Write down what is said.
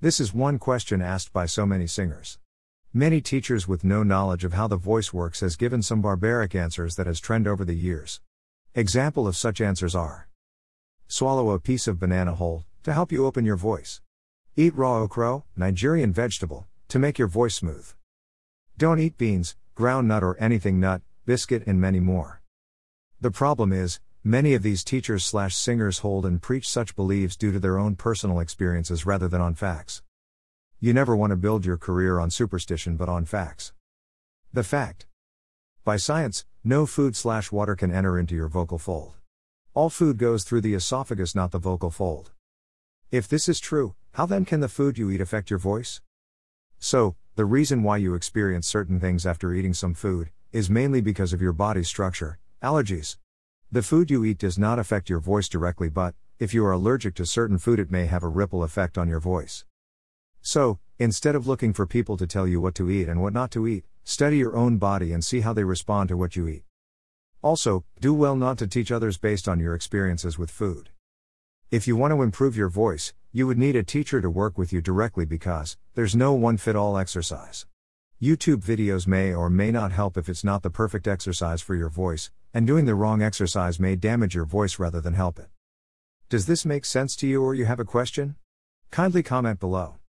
This is one question asked by so many singers. Many teachers with no knowledge of how the voice works has given some barbaric answers that has trend over the years. Example of such answers are Swallow a piece of banana whole to help you open your voice. Eat raw okra, Nigerian vegetable, to make your voice smooth. Don't eat beans, ground nut or anything nut, biscuit and many more. The problem is, Many of these teachers slash singers hold and preach such beliefs due to their own personal experiences rather than on facts. You never want to build your career on superstition but on facts. The fact. By science, no food slash water can enter into your vocal fold. All food goes through the esophagus, not the vocal fold. If this is true, how then can the food you eat affect your voice? So, the reason why you experience certain things after eating some food is mainly because of your body's structure, allergies, the food you eat does not affect your voice directly, but, if you are allergic to certain food, it may have a ripple effect on your voice. So, instead of looking for people to tell you what to eat and what not to eat, study your own body and see how they respond to what you eat. Also, do well not to teach others based on your experiences with food. If you want to improve your voice, you would need a teacher to work with you directly because there's no one fit all exercise. YouTube videos may or may not help if it's not the perfect exercise for your voice, and doing the wrong exercise may damage your voice rather than help it. Does this make sense to you or you have a question? Kindly comment below.